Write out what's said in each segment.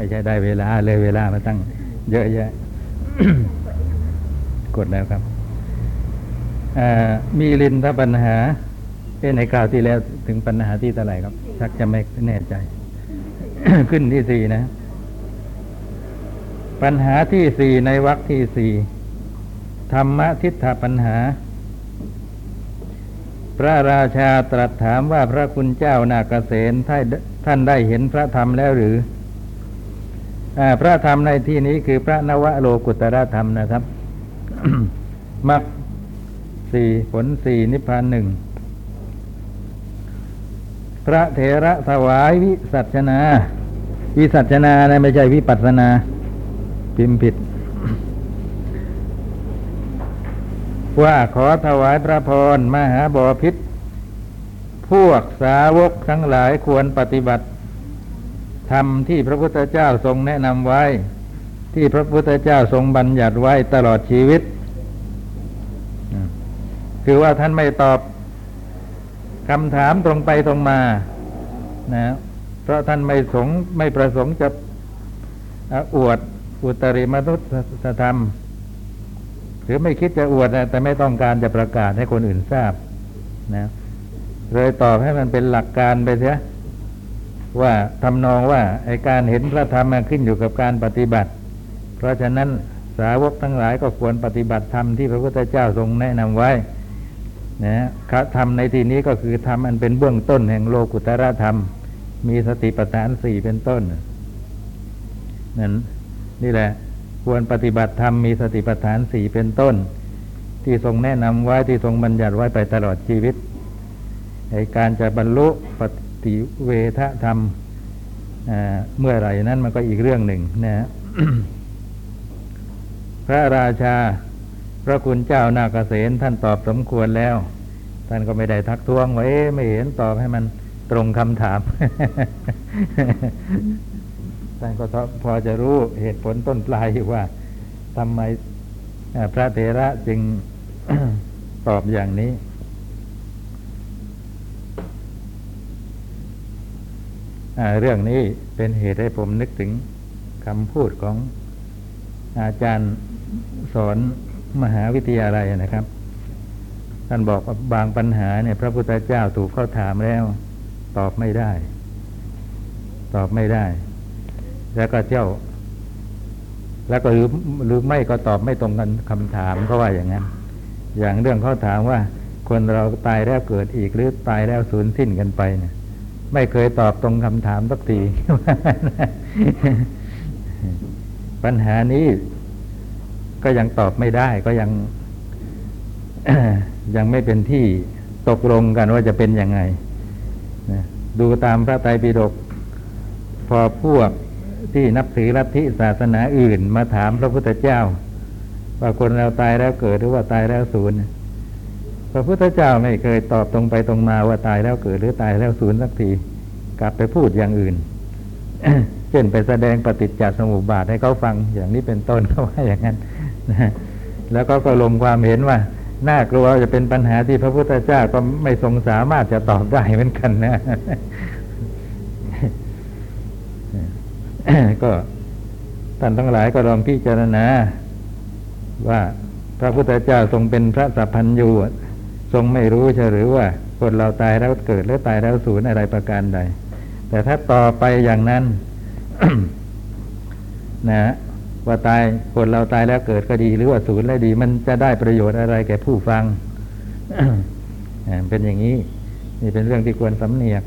ไม่ใช่ได้เวลาเลยเวลามาตั้ง เยอะแยะ กดแล้วครับมีลินทปัญหาเอในคราวที่แล้วถึงปัญหาที่เท่าไหร่ครับ ชักจะไม่แน่ใจ ขึ้นที่สี่นะ ปัญหาที่สี่ในวรรคที่สี่ธรรมทิฏฐปัญหา พระราชาตรัสถามว่าพระคุณเจ้านาเกษณท่านท่านได้เห็นพระธรรมแล้วหรือ พระธรรมในที่นี้คือพระนวโลกุตระธรรมนะครับมักสี่ผลสี่นิพพานหนึ่งพระเถระถวายวิสัชนา วิสัชนานะไม่ใช่วิปัสสนา พิมพ์ผิด ว่าขอถวายพระพรมหาบอพิษ พวกสาวกทั้งหลายควรปฏิบัติ ธรรมที่พระพุทธเจ้าทรงแนะนำไว้ ที่พระพุทธเจ้าทรงบัญญัติไว้ตลอดชีวิต คือว่าท่านไม่ตอบคำถามตรงไปตรงมานะเพราะท่านไม่สงไม่ประสงค์จะอวดอุตริมนุษยธรรม หรือไม่คิดจะอวดนะแต่ไม่ต้องการจะประกาศให้คนอื่นทราบนะเลยตอบให้มันเป็นหลักการไปเสีย ว่าทำนองว่าไอการเห็นพระธรรมมันขึ้นอยู่กับการปฏิบัติ เพราะฉะนั้นสาวกทั้งหลายก็ควรปฏิบัติธรรมที่พระพุทธเจ้าทรงแนะนำไว้นะธรรมในที่นี้ก็คือธรรมอันเป็นเบื้องต้นแห่งโลกุตระธรรม มีสติปัฏฐานสี่เป็นต้นนั่นนี่แหละ ควรปฏิบัติธรรมมีสติปัฏฐานสี่เป็นต้น ที่ทรงแนะนำไว้ที่ทรงบัญญัติไว้ไปตลอดชีวิตในการจะบรรลุ ปฏิเวทธรรมเมื่อไหร่นั้นมันก็อีกเรื่องหนึ่งนะพระราชา พระคุณเจ้านาเกษณท่านตอบสมควรแล้ว ท่านก็ไม่ได้ทักท้วงว่าเอ๊ะไม่เห็นตอบให้มันตรงคำถาม ท่านก็พอจะรู้เหตุผลต้นปลายว่าทำไมพระเถระจึงตอบอย่างนี้ เรื่องนี้เป็นเหตุให้ผมนึกถึงคำพูดของอาจารย์สอนมหาวิทยาลัยนะครับ ท่านบอกว่าบางปัญหาเนี่ย พระพุทธเจ้าถูกเข้าถามแล้ว ตอบไม่ได้ ตอบไม่ได้ แล้วก็เจ้า แล้วก็หรือหรือไม่ก็ตอบไม่ตรงกันคำถามเพราว่าอย่างนั้น อย่างเรื่องเขาถามว่าคนเราตายแล้วเกิดอีกหรือตายแล้วสูญสิ้นกันไปเนี่ย ไม่เคยตอบตรงคำถามสักทีปัญหานี้ก็ยังตอบไม่ได้ ก็ยังยังไม่เป็นที่ตกลงกันว่าจะเป็นยังไงนะดูตามพระไตรปิฎกพอพวกที่นับถือลัทธิศาสนาอื่น มาถามพระพุทธเจ้า ว่าคนเราตายแล้วเกิดหรือว่าตายแล้วสูญ พระพุทธเจ้าไม่เคยตอบตรงไปตรงมาว่าตายแล้วเกิดหรือตายแล้วสูญสักที กลับไปพูดอย่างอื่น เช่นไปแสดงปฏิจจสมุปบาทให้เขาฟังอย่างนี้เป็นต้นเขาว่าอย่างนั้นแล้วก็ก็ลงความเห็นว่าน่ากลัวจะเป็นปัญหาที่พระพุทธเจ้าก็ไม่ทรงสามารถจะตอบได้เหมือนกันนะก็ท่านทั้งหลายก็ลองพิจารณาว่าพระพุทธเจ้าทรงเป็นพระสัพพัญญู ทรงไม่รู้ใช่หรือว่า คนเราตายแล้วเกิดแล้วตายแล้วสูญอะไรประการใด แต่ถ้าต่อไปอย่างนั้นนะว่าตายคนเราตายแล้วเกิดก็ดี หรือว่าสูญแล้วดี มันจะได้ประโยชน์อะไรแก่ผู้ฟังเป็นอย่างนี้ นี่เป็นเรื่องที่ควรสำเนียก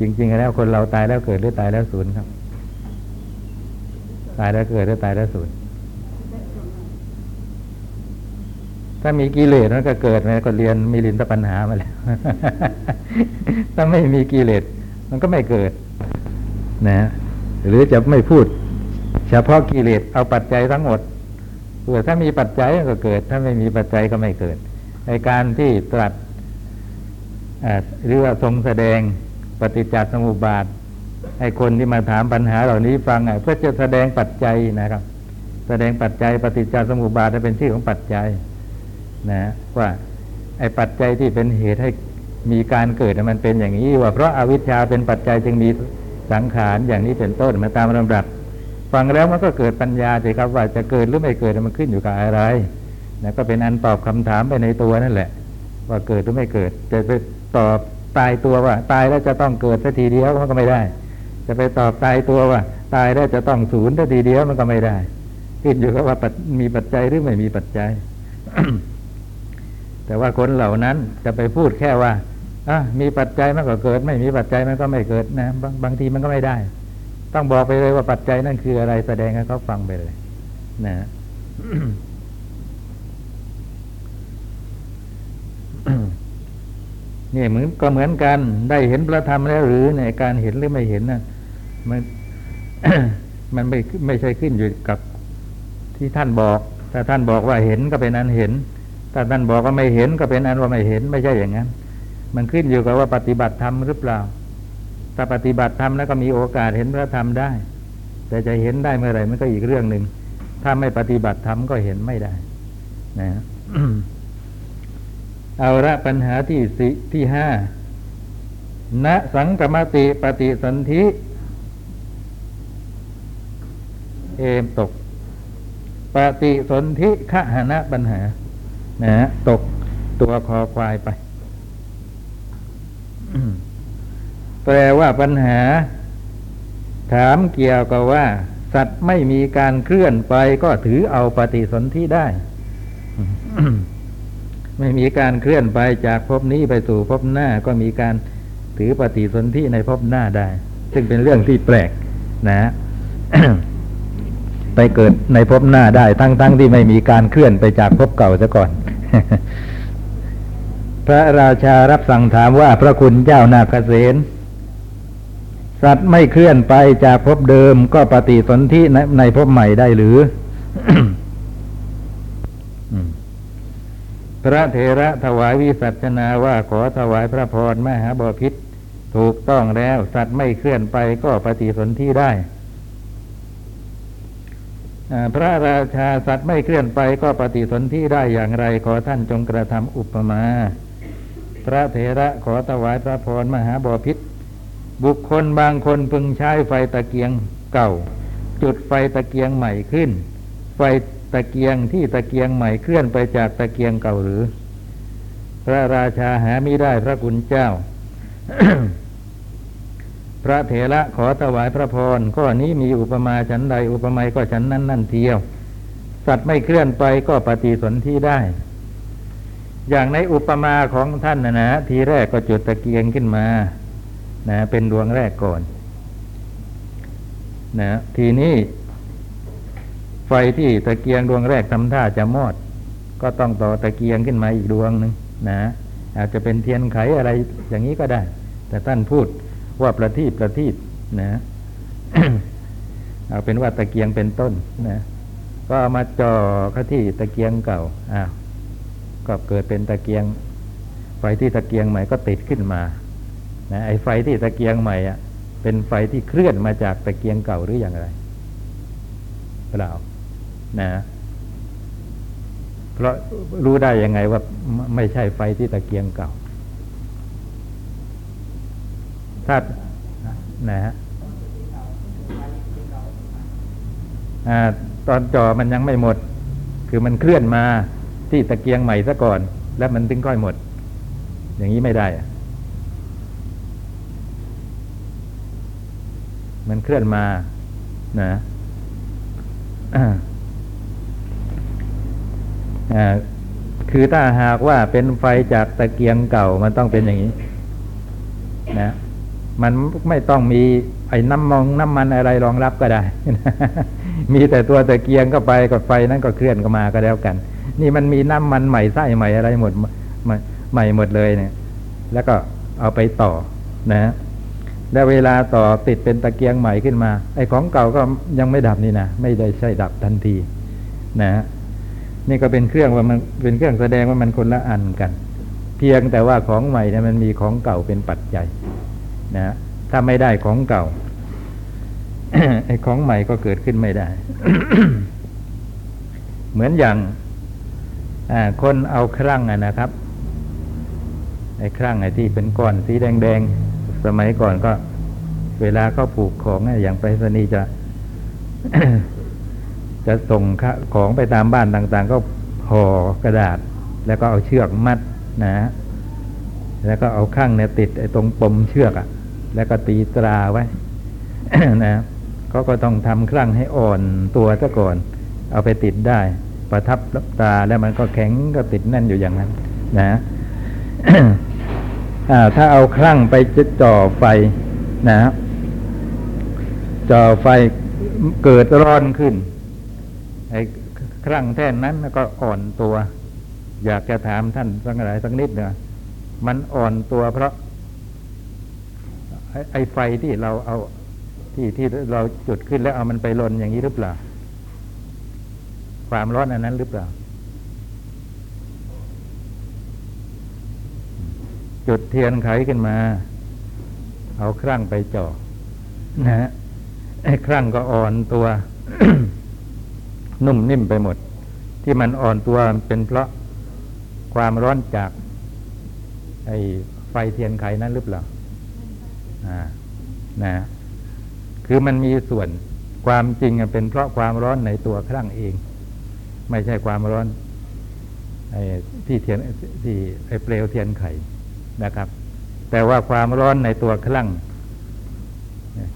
จริง ๆ แล้วคนเราตายแล้วเกิดหรือตายแล้วสูญครับ ตายแล้วเกิดหรือตายแล้วสูญ ถ้ามีกิเลสมันก็เกิดมาก็เรียนมีลินตปัญหามาแล้ว ถ้าไม่มีกิเลสมันก็ไม่เกิด นะ หรือจะไม่พูด เฉพาะกิเลสเอาปัจจัยทั้งหมดเผื่อถ้ามีปัจจัยก็เกิด ถ้าไม่มีปัจจัยก็ไม่เกิดในการที่ตรัสหรือว่าทรงแสดงปฏิจจสมุปบาทให้คนที่มาถามปัญหาเหล่านี้ฟังเพื่อจะแสดงปัจจัยนะครับ แสดงปัจจัยปฏิจจสมุปบาทเป็นชื่อของปัจจัย นะว่าไอ้ปัจจัยที่เป็นเหตุให้มีการเกิดมันเป็นอย่างนี้ ว่าเพราะอาวิชชาเป็นปัจจัยจึงมีสังขารอย่างนี้เป็นต้นมาตามลำดับ ฟังแล้วมันก็เกิดปัญญาสิครับ ว่าจะเกิดหรือไม่เกิดมันขึ้นอยู่กับอะไรนะก็เป็นอันตอบคำถามไปในตัวนั่นแหละ ว่าเกิดหรือไม่เกิดจะไปตอบตายตัวว่า ตายแล้วจะต้องเกิดสักทีเดียวมันก็ไม่ได้ จะไปตอบตายตัวว่า ตายแล้วจะต้องศูนย์สักทีเดียวมันก็ไม่ได้ ขึ้นอยู่กับว่ามีปัจจัยหรือไม่มีปัจจัย แต่ว่าคนเหล่านั้นจะไปพูดแค่ว่าอะมีปัจจัยมันก็เกิด ไม่มีปัจจัยมันก็ไม่เกิดนะบางบางทีมันก็ไม่ได้ ต้องบอกไปเลยว่าปัจจัยนั่นคืออะไรแสดงให้เขาฟังไปเลยนะเนี่ยเหมือนก็เหมือนกันได้เห็นพระธรรมแล้วหรือในการเห็นหรือไม่เห็นนะมันมันไม่ไม่ใช่ขึ้นอยู่กับที่ท่านบอก ถ้าท่านบอกว่าเห็นก็เป็นอันเห็น ถ้าท่านบอกว่าไม่เห็นก็เป็นอันว่าไม่เห็นไม่ใช่อย่างนั้น มันขึ้นอยู่กับว่าปฏิบัติธรรมหรือเปล่า ถ้าปฏิบัติธรรมแล้วก็มีโอกาสเห็นพระธรรมได้ แต่จะเห็นได้เมื่อไหร่มันก็อีกเรื่องหนึ่ง ถ้าไม่ปฏิบัติธรรมก็เห็นไม่ได้ นะเอาละปัญหาที่สิที่ห้าณสังกมติปฏิสนธิ เอมตก ปฏิสนธิขหณะปัญหา นะฮะตกตัวคอควายไป แปลว่าปัญหา ถามเกี่ยวกับว่า สัตว์ไม่มีการเคลื่อนไปก็ถือเอาปฏิสนธิได้ ไม่มีการเคลื่อนไปจากภพนี้ไปสู่ภพหน้าก็มีการถือปฏิสนธิในภพหน้าได้ ซึ่งเป็นเรื่องที่แปลกนะ ไปเกิดในภพหน้าได้ทั้งๆทที่ไม่มีการเคลื่อนไปจากภพเก่าซะก่อน พระราชารับสั่งถามว่าพระคุณเจ้านาคเสนสัตว์ไม่เคลื่อนไปจากภพเดิมก็ปฏิสนธิในในภพใหม่ได้หรือ พระเถระถวายวิสัชนาว่าขอถวายพระพรมหาบพิษถูกต้องแล้ว สัตว์ไม่เคลื่อนไปก็ปฏิสนธิได้ พระราชาสัตว์ไม่เคลื่อนไปก็ปฏิสนธิได้อย่างไร ขอท่านจงกระทำอุปมา พระเถระขอถวายพระพรมหาบอพิษบุคคลบางคนพึงใช้ไฟตะเกียงเก่า จุดไฟตะเกียงใหม่ขึ้น ไฟตะเกียงที่ตะเกียงใหม่เคลื่อนไปจากตะเกียงเก่าหรือ พระราชาหาไม่ได้พระคุณเจ้า พระเถระขอถวายพระพรข้อนี้มีอุปมาฉันใดอุปไมยก็ฉันนั้นนั่นเทียว สัตว์ไม่เคลื่อนไปก็ปฏิสนธิได้ อย่างในอุปมาของท่านนะนะทีแรกก็จุดตะเกียงขึ้นมานะเป็นดวงแรกก่อนนะทีนี้ ไฟที่ตะเกียงดวงแรกทำท่าจะมอด ก็ต้องต่อตะเกียงขึ้นมาอีกดวงหนึ่งนะอาจจะเป็นเทียนไขอะไรอย่างนี้ก็ได้ แต่ท่านพูด ว่าประทีปประทีปนะ เอาเป็นว่าตะเกียงเป็นต้นนะ ก็เอามาจ่อเข้าที่ตะเกียงเก่าอ้าวก็เกิดเป็นตะเกียง ไฟที่ตะเกียงใหม่ก็ติดขึ้นมานะไอ้ไฟที่ตะเกียงใหม่อะ เป็นไฟที่เคลื่อนมาจากตะเกียงเก่าหรืออย่างไรเปล่านะเพราะรู้ได้ยังไงว่าไม่ใช่ไฟที่ตะเกียงเก่า ถ้านฮะตอนจ่อมันยังไม่หมด คือมันเคลื่อนมาที่ตะเกียงใหม่ซะก่อน แล้วมันถึงค่อยหมด อย่างนี้ไม่ได้ มันเคลื่อนมานะคือถ้าหากว่าเป็นไฟจากตะเกียงเก่ามันต้องเป็นอย่างนี้ นะ มันไม่ต้องมีไอ้น้ำมองน้ำมันอะไรรองรับก็ได้ มีแต่ตัวตะเกียงก็ไปกับไฟนั้นก็เคลื่อนก็มาก็แล้วกัน นี่มันมีน้ำมันใหม่ไส้ใหม่อะไรหมดใหม่หมดเลยเนี่ย แล้วก็เอาไปต่อนะแล้วเวลาต่อติดเป็นตะเกียงใหม่ขึ้นมา ไอ้ของเก่าก็ยังไม่ดับนี่นะไม่ได้ใช่ดับทันที นะนี่ก็เป็นเครื่องว่ามันเป็นเครื่องแสดงว่ามันคนละอันกัน เพียงแต่ว่าของใหม่เนี่ยมันมีของเก่าเป็นปัจจัย นะถ้าไม่ได้ของเก่าไอ้ของใหม่ก็เกิดขึ้นไม่ได้ เหมือนอย่างคนเอาครั่งนะครับไอ้ครั่งไอ้ที่เป็นก้อนสีแดงๆสมัยก่อนก็ เวลาเขาผูกของอย่างไปรษณีย์จะจะส่งข้าของไปตามบ้านต่าง ๆ ก็ห่อกระดาษ แล้วก็เอาเชือกมัดนะ แล้วก็เอาข้างเนี่ยติดไอ้ตรงปมเชือกอะ่ะ แล้วก็ตีตราไว้นะเขาก็ต้องทำครั้งให้อ่อนตัวซะก่อน เอาไปติดได้ ประทับรับตาแล้วมันก็แข็งก็ติดแน่นอยู่อย่างนั้น นะถ้าเอาครั้งไปจะจ่อไฟนะจ่อไฟเกิดร้อนขึ้นไอ้ครั้งแท่นนั้นก็อ่อนตัว อยากจะถามท่านสักหน่อยสักนิดเนะมันอ่อนตัวเพราะ ไอ้ไฟที่เราเอาที่ที่เราจุดขึ้นแล้วเอามันไปลนอย่างนี้หรือเปล่า ความร้อนอันนั้นหรือเปล่า จุดเทียนไขขึ้นมา เอาครั่งไปจ่อนะฮะไอ้ครั่งก็อ่อนตัว นุ่มนิ่มไปหมด ที่มันอ่อนตัวเป็นเพราะความร้อนจาก ไอ้ไฟเทียนไขนั้นหรือเปล่า นะคือมันมีส่วนความจริงเป็นเพราะความร้อนในตัวครั่งเอง ไม่ใช่ความร้อนไอ้ที่เทียนที่ไอ้เปลวเทียนไขนะครับ แต่ว่าความร้อนในตัวคลั่ง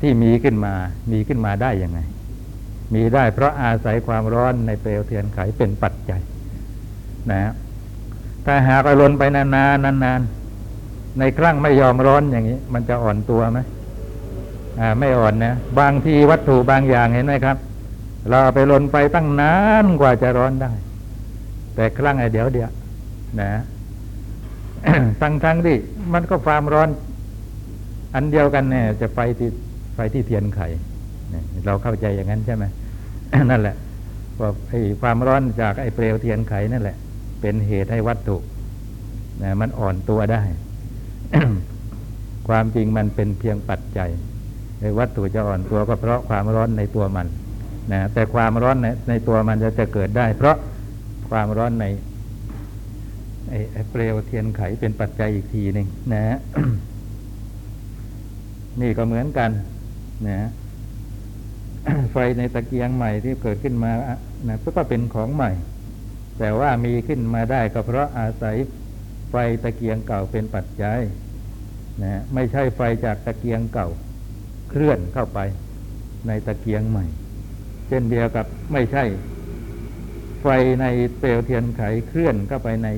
ที่มีขึ้นมา มีขึ้นมาได้ยังไง มีได้เพราะอาศัยความร้อนในเปลวเทียนไขเป็นปัจจัยนะถ้าหากอลนไปนานๆนานๆ ในครั้งไม่ยอมร้อนอย่างนี้ มันจะอ่อนตัวไหมอ่า ไม่อ่อนนะบางทีวัตถุบางอย่างเห็นไหมครับ เราไปลนไปตั้งนานกว่าจะร้อนได้ แต่ครั้งไอเดี๋ยวเดียวนะทั้งทั้งที่มันก็ความร้อน อันเดียวกันเนี่ยจะไฟที่ไฟที่เทียนไขเนี่ยเราเข้าใจอย่างนั้นใช่ไหมนั่นแหละว่าไอ้ความร้อนจากไอ้เปลวเทียนไขนั่นแหละ เป็นเหตุให้วัตถุนะมันอ่อนตัวได้ ความจริงมันเป็นเพียงปัจจัยไอ้วัตถุจะอ่อนตัวก็เพราะความร้อนในตัวมันนะแต่ความร้อนในในตัวมันจะจะเกิดได้ เพราะความร้อนในไอ้ไอ้เปลวเทียนไขเป็นปัจจัยอีกทีหนึ่งนะนี่ก็เหมือนกันนะไฟในตะเกียงใหม่ที่เกิดขึ้นมานะก็เป็นของใหม่ แต่ว่ามีขึ้นมาได้ก็เพราะอาศัย ไฟตะเกียงเก่าเป็นปัจจัยนะไม่ใช่ไฟจากตะเกียงเก่าเคลื่อนเข้าไปในตะเกียงใหม่ เช่นเดียวกับไม่ใช่ ไฟในเปลวเทียนไขเคลื่อนเข้าไปใน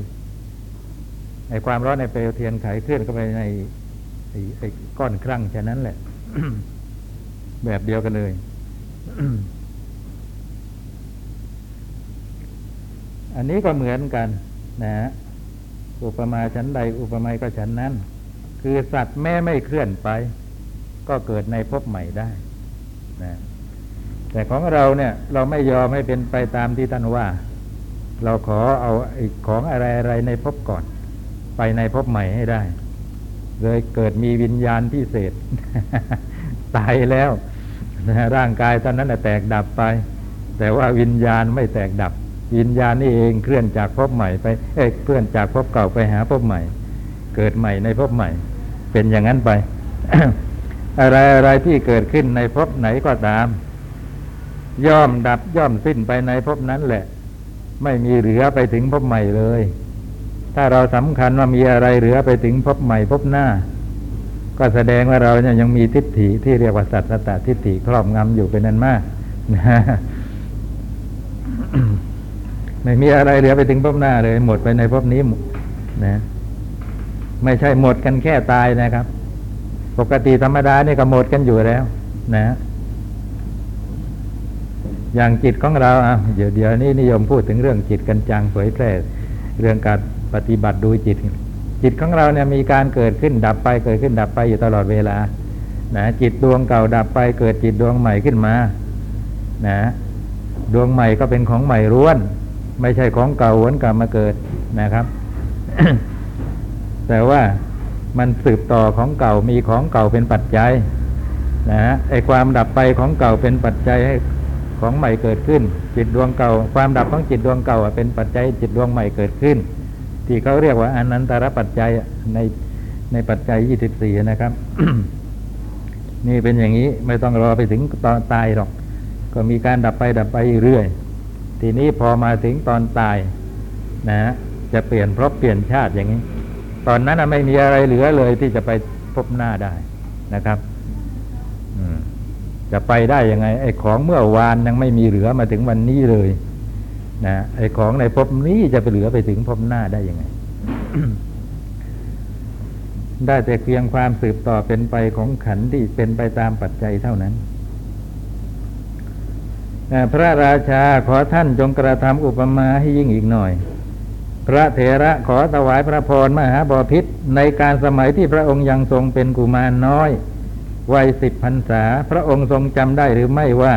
ในความร้อนในเปลวเทียนไขเคลื่อนเข้าไปในไอ้ไอ้ก้อนครั่งฉะนั้นแหละ แบบเดียวกันเลยอันนี้ก็เหมือนกันนะฮะ อุปมาฉันใด อุปไมยก็ฉันนั้น คือสัตว์แม้ไม่เคลื่อนไป ก็เกิดในภพใหม่ได้นะแต่ของเราเนี่ย เราไม่ยอมให้เป็นไปตามที่ท่านว่า เราขอเอาอของอะไรอะไรในภพก่อน ไปในภพใหม่ให้ได้ เลยเกิดมีวิญญาณพิเศษ ตายแล้วร่างกายตอนนั้นแตกดับไป แต่ว่าวิญญาณไม่แตกดับ วิญญาณนี่เองเคลื่อนจากภพใหม่ไปเอ้เคลื่อนจากภพเก่าไปหาภพใหม่ เกิดใหม่ในภพใหม่ เป็นอย่างนั้นไป อะไรอะไรที่เกิดขึ้นในภพไหนก็ตาม ย่อมดับย่อมสิ้นไปในภพนั้นแหละ ไม่มีเหลือไปถึงภพใหม่เลย ถ้าเราสำคัญว่ามีอะไรเหลือไปถึงภพใหม่ภพหน้า ก็แสดงว่าเราเนี่ยยังมีทิฏฐิที่เรียกว่าสัตตตทิฏฐิครอบงำอยู่เป็นนั้นมากนะ ไม่มีอะไรเหลือไปถึงภพหน้าเลย หมดไปในภพนี้นะ ไม่ใช่หมดกันแค่ตายนะครับ ปกติธรรมดาเนี่ยก็หมดกันอยู่แล้ว นะอย่างจิตของเราอะเดี๋ยวเดี๋ยวนี้นิยมพูดถึงเรื่องจิตกันจังเผยแพร่เรื่องการปฏิบัติดูจิต จิตของเราเนี่ยมีการเกิดขึ้นดับไปเกิดขึ้นดับไปอยู่ตลอดเวลา นะ จิตดวงเก่าดับไปเกิดจิตดวงใหม่ขึ้นมา นะ ดวงใหม่ก็เป็นของใหม่ร้วน ไม่ใช่ของเก่าวนกลับมาเกิดนะครับ แต่ว่ามันสืบต่อของเก่ามีของเก่าเป็นปัจจัยนะไอความดับไปของเก่าเป็นปัจจัยให้ของใหม่เกิดขึ้น จิตดวงเก่า ความดับของจิตดวงเก่าเป็นปัจจัยจิตดวงใหม่เกิดขึ้น ที่เขาเรียกว่าอนันตรปัจจัยในในปัจจัยยี่สิบสี่นะครับ นี่เป็นอย่างนี้ไม่ต้องรอไปถึงตอนตายหรอก ก็มีการดับไปดับไปเรื่อย ทีนี้พอมาถึงตอนตายนะฮะจะเปลี่ยนภพราะเปลี่ยนชาติอย่างนี้ ตอนนั้นไม่มีอะไรเหลือเลยที่จะไปพบหน้าได้นะครับจะไปได้ยังไง ไอ้ของเมื่อวานยังไม่มีเหลือมาถึงวันนี้เลยนะไอ้ของในภพนี้จะไปเหลือไปถึงภพหน้าได้ยังไง ได้แต่เพียงความสืบต่อเป็นไปของขันที่เป็นไปตามปัจจัยเท่านั้น พระราชาขอท่านจงกระทำอุปมาให้ยิ่งอีกหน่อย พระเถระขอถวายพระพรมหาบอพิษในการสมัยที่พระองค์ยังทรงเป็นกุมารน้อยวัยสิบพรรษา พระองค์ทรงจำได้หรือไม่ว่า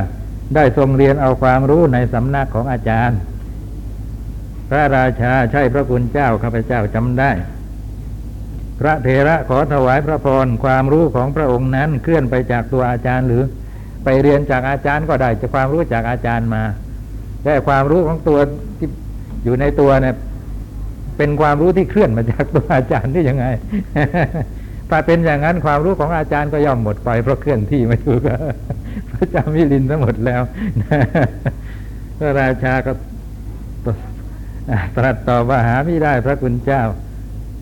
ได้ทรงเรียนเอาความรู้ในสำนักของอาจารย์ พระราชาใช่พระคุณเจ้าข้าพเจ้าจำได้ พระเถระขอถวายพระพรความรู้ของพระองค์นั้นเคลื่อนไปจากตัวอาจารย์หรือ ไปเรียนจากอาจารย์ก็ได้จากความรู้จากอาจารย์มาแต่ความรู้ของตัวที่อยู่ในตัวเนี่ย เป็นความรู้ที่เคลื่อนมาจากตัวอาจารย์ที่ยังไงถ้าเป็นอย่างนั้นความรู้ของอาจารย์ก็ย่อมหมดไปเพราะเคลื่อนที่มาอยู่กับพระเจ้ามิลินทั้งหมดแล้วพระราชาก็ตรัสตอบว่าหาไม่ได้พระคุณเจ้า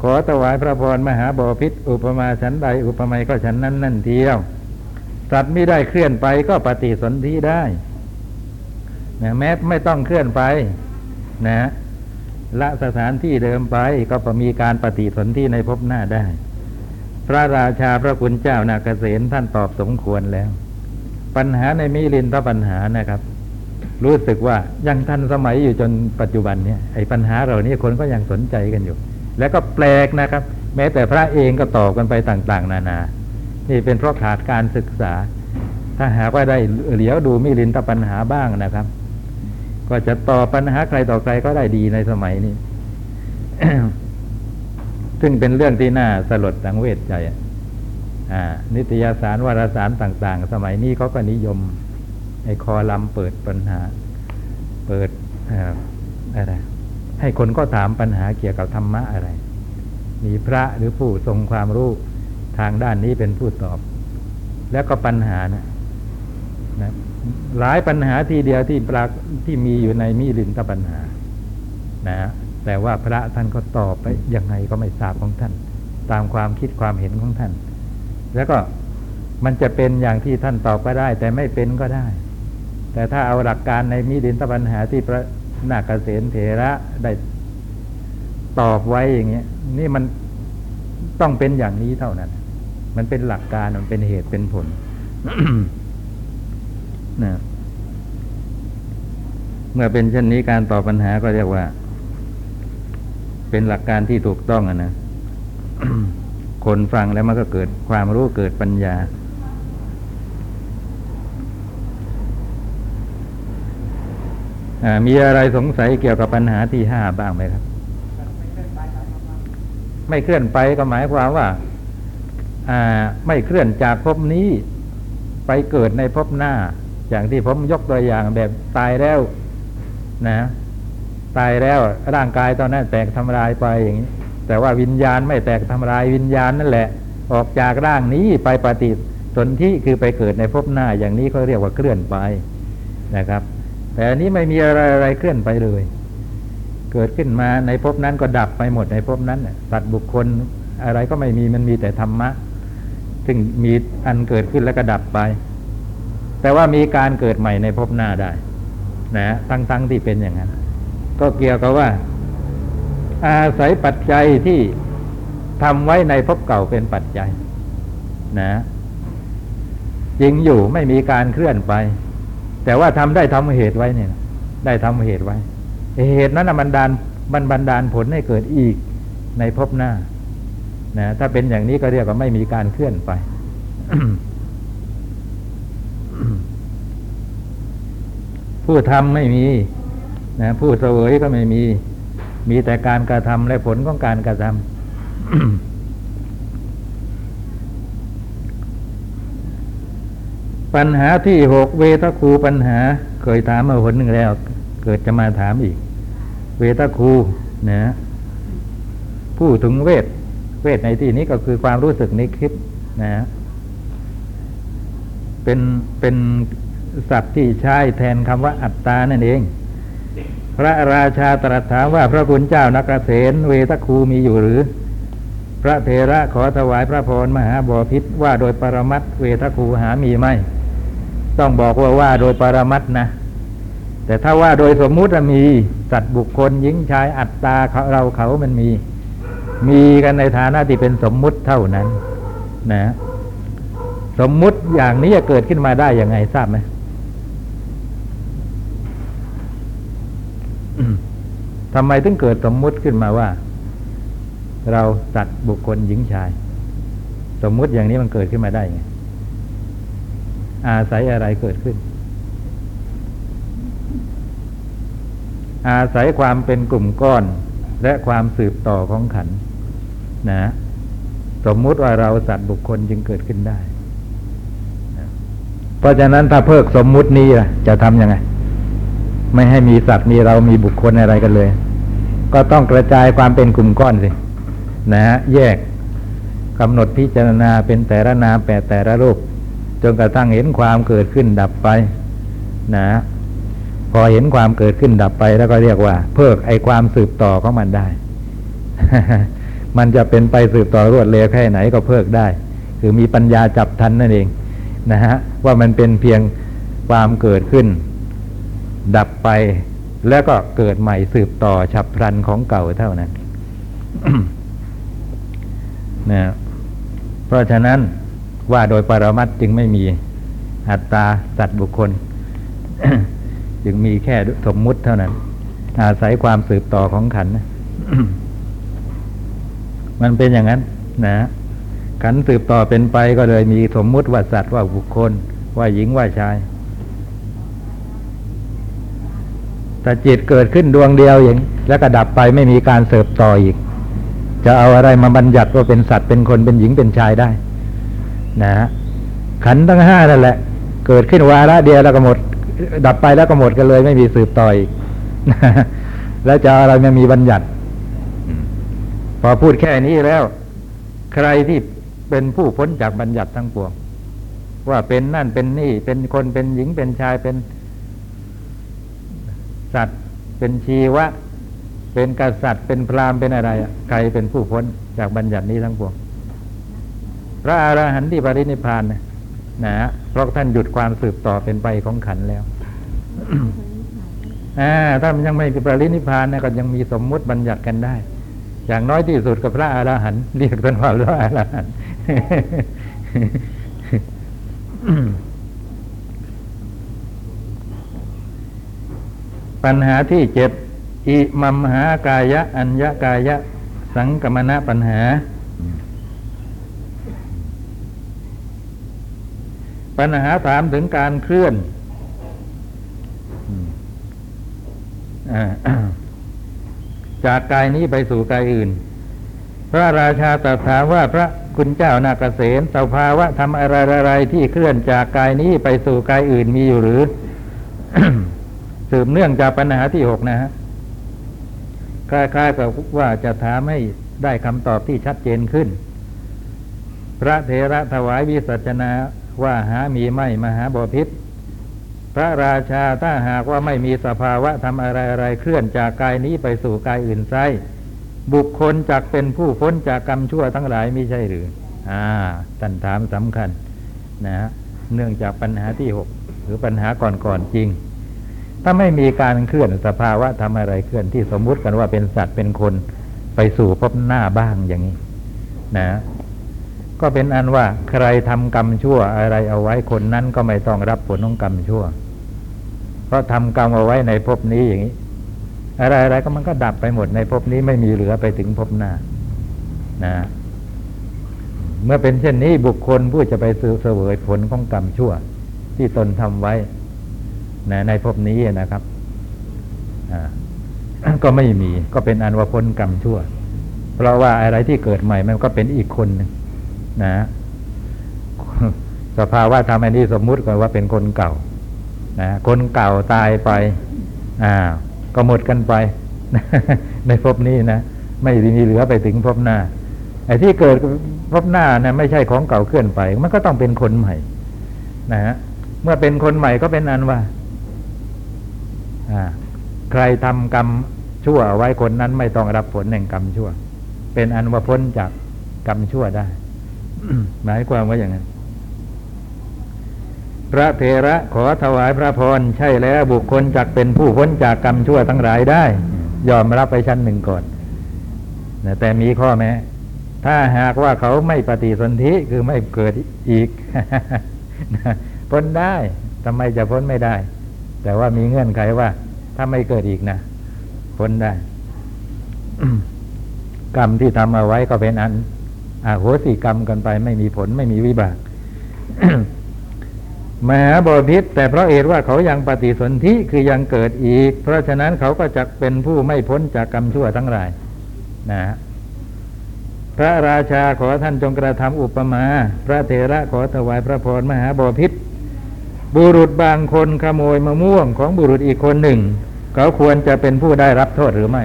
ขอถวายพระพรมหาบอพิษอุปมาฉันใดอุปไมยก็ฉันนั้นนั่นเทียว สัตว์ไม่ได้เคลื่อนไปก็ปฏิสนธิได้นะแม้ไม่ต้องเคลื่อนไป นะละสถานที่เดิมไปก็มีการปฏิสนธิในภพหน้าได้ พระราชาพระคุณเจ้านาเกษตท่านตอบสมควรแล้ว ปัญหาในมิลินทปัญหานะครับ รู้สึกว่ายังทันสมัยอยู่จนปัจจุบันเนี่ยไอ้ปัญหาเหล่านี้คนก็ยังสนใจกันอยู่ แล้วก็แปลกนะครับ แม้แต่พระเองก็ตอบกันไปต่าง ๆ นานา นี่เป็นเพราะขาดการศึกษา ถ้าหากว่าได้เหลียวดูมิลินทปัญหาบ้างนะครับ ก็จะตอบปัญหาใครต่อใครก็ได้ดีในสมัยนี้ซึ่งเป็นเรื่องที่น่าสลดสังเวชใจอ่านิตยสารวารสารต่าง ๆ สมัยนี้เขาก็นิยม ไอ้คอลัมเปิดปัญหา เปิดอะไรให้คนก็ถามปัญหาเกี่ยวกับธรรมะอะไร มีพระหรือผู้ทรงความรู้ ทางด้านนี้เป็นผู้ตอบ แล้วก็ปัญหานะนะหลายปัญหาทีเดียวที่ปรากที่มีอยู่ในมิลินตปัญหา นะ แต่ว่าพระท่านก็ตอบไปยังไงก็ไม่ทราบของท่าน ตามความคิดความเห็นของท่าน แล้วก็มันจะเป็นอย่างที่ท่านตอบก็ได้ แต่ไม่เป็นก็ได้ แต่ถ้าเอาหลักการในมิลินตปัญหาที่พระนาคเษนเถระได้ตอบไว้อย่างเงี้ย นี่มันต้องเป็นอย่างนี้เท่านั้น มันเป็นหลักการมันเป็นเหตุเป็นผลนะเมื่อเป็นเช่นนี้การตอบปัญหาก็เรียกว่า เป็นหลักการที่ถูกต้องอะนะคนฟังแล้วมันก็เกิดความรู้เกิดปัญญา มีอะไรสงสัยเกี่ยวกับปัญหาที่ห้าบ้างไหมครับ ไม่เคลื่อนไปก็หมายความว่า ไม่เคลื่อนจากภพนี้ไปเกิดในภพหน้า อย่างที่ผมยกตัวอย่างแบบตายแล้วนะ ตายแล้วร่างกายตอนนั้นแตกทำลายไปอย่างนี้ แต่ว่าวิญญาณไม่แตกทำลายวิญญาณนั่นแหละ ออกจากร่างนี้ไปปฏิสนธิคือไปเกิดในภพหน้า อย่างนี้เขาเรียกว่าเคลื่อนไปนะครับ แต่อันนี้ไม่มีอะไรอะไรเคลื่อนไปเลย เกิดขึ้นมาในภพนั้นก็ดับไปหมดในภพนั้นสัตว์บุคคลอะไรก็ไม่มีมันมีแต่ธรรมะ ซึ่งมีอันเกิดขึ้นแล้วก็ดับไป แต่ว่ามีการเกิดใหม่ในภพหน้าได้ นะทั้งๆทที่เป็นอย่างนั้น ก็เกี่ยวกับว่า อาศัยปัจจัยที่ทำไว้ในภพเก่าเป็นปัจจัย นะจริงอยู่ไม่มีการเคลื่อนไป แต่ว่าทำได้ทำเหตุไว้เนี่ย ได้ทำเหตุไว้ เหตุนั้นมันดานบันบันดาลผลให้เกิดอีกในภพหน้า นะถ้าเป็นอย่างนี้ก็เรียกว่าไม่มีการเคลื่อนไป ผู้ทำไม่มีนะผู้เสวยก็ไม่มี มีแต่การกระทำและผลของการกระทำปัญหาที่หกเวทคูปัญหา เคยถามมาหนหนึ่งแล้ว เกิดจะมาถามอีก เวทคูนะผู้ถึงเวท วทในที่นี้ก็คือความรู้สึกในคลิปนะเป็นเป็นศัพท์ที่ใช้แทนคำว่าอัตตานั่นเอง พระราชาตรัสถามว่าพระคุณเจ้านักเกษณเวทคูมีอยู่หรือ พระเถระขอถวายพระพรมหาบอพิษว่าโดยปรมัตเวทคูหามีไหมต้องบอกว่าว่าโดยปรมัตนะ แต่ถ้าว่าโดยสมมุติมีสัตว์บุคคลหญิงชายอัตตาเราเขามันมี มีกันในฐานะที่เป็นสมมุติเท่านั้น นะ สมมุติอย่างนี้จะเกิดขึ้นมาได้ยังไงทราบไหมทำไมถึงเกิดสมมุติขึ้นมาว่า เราสัตว์บุคคลหญิงชาย สมมุติอย่างนี้มันเกิดขึ้นมาได้ไงอาศัยอะไรเกิดขึ้น อาศัยความเป็นกลุ่มก้อนและความสืบต่อของขันธ์ นะสมมุติว่าเราสัตว์บุคคลจึงเกิดขึ้นได้นะเพราะฉะนั้นถ้าเพิกสมมุตินี้จะทำยังไง ไม่ให้มีสัตว์มีเรามีบุคคลอะไรกันเลย ก็ต้องกระจายความเป็นกลุ่มก้อนสินะฮะแยกกำหนดพิจารณาเป็นแต่ละนามแปดแต่ละรูปจนกระทั่งเห็นความเกิดขึ้นดับไปนะพอเห็นความเกิดขึ้นดับไปแล้วก็เรียกว่า เพิกไอความสืบต่อของมันได้ มันจะเป็นไปสืบต่อรวดเร็วแค่ไหนก็เพิกได้ คือมีปัญญาจับทันนั่นเองนะฮะว่ามันเป็นเพียงความเกิดขึ้น ดับไป แล้วก็เกิดใหม่สืบต่อฉับพลันของเก่าเท่านั้นนะเพราะฉะนั้นว่าโดยปรมัตจึงไม่มีอัตตาสัตว์บุคคล จึงมีแค่สมมุติเท่านั้น อาศัยความสืบต่อของขันธ์ มันเป็นอย่างนั้น นะขันสืบต่อเป็นไปก็เลยมีสมมุติว่าสัตว์ว่าบุคคล ว่าหญิงว่าชายแต่จิตเกิดขึ้นดวงเดียวอย่างแล้วก็ดับไปไม่มีการเสบต่ออีก จะเอาอะไรมาบัญญัติว่าเป็นสัตว์เป็นคนเป็นหญิงเป็นชายได้ นะฮะขันธ์ทั้งห้านั่นแหละ เกิดขึ้นวาระเดียวแล้วก็หมด ดับไปแล้วก็หมดกันเลย ไม่มีสืบต่ออีกแล้วจะอาอะไรมามีบัญญัติ พอพูดแค่นี้แล้ว ใครที่เป็นผู้พ้นจากบัญญัติทั้งปวง ว่าเป็นนั่นเป็นนี่ เป็นคนเป็นหญิงเป็นชายเป็น สัตว์ เป็นชีวะ เป็นกษัตริย์เป็นพราหมณ์เป็นอะไรใครเป็นผู้พ้นจากบัญญัตินี้ทั้งปวง พระอรหันต์ที่ปรินิพานนะนะฮะเพราะท่านหยุดความสืบต่อเป็นไปของขันแล้วถ้ามันยังไม่ปรินิพพานนะก็ยังมีสมมุติบัญญัติกันได้ อย่างน้อยที่สุดกับพระอรหันต์เรียกท่านว่าพระอรหันต์ปัญหาที่เจ็ดอิมัมหากายะ อัญญกายะ สังกมณะปัญหา ปัญหาถามถึงการเคลื่อนอ่า จากกายนี้ไปสู่กายอื่น พระราชาตรัสถามว่าพระคุณเจ้านาเกษมสภาวะทำอะไรอะไรที่เคลื่อนจากกายนี้ไปสู่กายอื่นมีอยู่หรือ สืบเนื่องจากปัญหาที่หกนะฮะคล้ายๆกับว่าจะถามให้ได้คำตอบที่ชัดเจนขึ้น พระเถระถวายวิสัชนาว่าหามีไม่มหาบพิษ พระราชาถ้าหากว่าไม่มีสภาวะทำอะไรอะไรเคลื่อนจากกายนี้ไปสู่กายอื่นไซบุคคลจักเป็นผู้พ้นจากกรรมชั่วทั้งหลายไม่ใช่หรือ อ่าท่านถามสำคัญ นะฮะเนื่องจากปัญหาที่หกหรือปัญหาก่อนๆจริง ถ้าไม่มีการเคลื่อนสภาวะทำอะไรเคลื่อนที่สมมุติกันว่าเป็นสัตว์เป็นคนไปสู่พบหน้าบ้างอย่างนี้ นะ ก็เป็นอันว่าใครทำกรรมชั่วอะไรเอาไว้คนนั้นก็ไม่ต้องรับผลของกรรมชั่ว เพราะทำกรรมเอาไว้ในภพนี้อย่างนี้ อะไรอะไรก็มันก็ดับไปหมดในภพนี้ไม่มีเหลือไปถึงภพหน้า นะเมื่อเป็นเช่นนี้บุคคลผู้จะไปสืเสวยผลของกรรมชั่ว ที่ตนทำไว้นะในภพนี้นะครับก็ไม่มีก็เป็นอันว่าพ้นกรรมชั่ว เพราะว่าอะไรที่เกิดใหม่มันก็เป็นอีกคนนึงนะ สภาวะทำอันนี้สมมุติก่อนว่าเป็นคนเก่า นะคนเก่าตายไปอ่าก็หมดกันไป ในภพนี้นะไม่มีเหลือไปถึงภพหน้าไอ้ที่เกิดภพหน้านะไม่ใช่ของเก่าเคลื่อนไป มันก็ต้องเป็นคนใหม่ นะฮะเมื่อเป็นคนใหม่ก็เป็นอันว่าอ่าใครทำกรรมชั่วไว้คนนั้นไม่ต้องรับผลแห่งกรรมชั่ว เป็นอันว่าพ้นจากกรรมชั่วได้ หมายความว่าอย่างนั้น พระเถระขอถวายพระพรใช่แล้วบุคคลจักเป็นผู้พ้นจากกรรมชั่วทั้งหลายได้ ยอมรับไปชั้นหนึ่งก่อนแต่มีข้อแม้ ถ้าหากว่าเขาไม่ปฏิสนธิคือไม่เกิดอีกพ้นได้ทำไมจะพ้นไม่ได้ แต่ว่ามีเงื่อนไขว่า ถ้าไม่เกิดอีกนะพ้นได้ กรรมที่ทำเอาไว้ก็เป็นอันอาโหสิกรรมกันไป ไม่มีผลไม่มีวิบาก มหาบพิษแต่เพราะเหตุว่าเขายังปฏิสนธิคือยังเกิดอีก เพราะฉะนั้นเขาก็จะเป็นผู้ไม่พ้นจากกรรมชั่วทั้งหลายนะพระราชาขอท่านจงกระทำอุปมา พระเถระขอถวายพระพรมหาบพิษบุรุษบางคนขโมยมะม่วงของบุรุษอีกคนหนึ่ง เขาควรจะเป็นผู้ได้รับโทษหรือไม่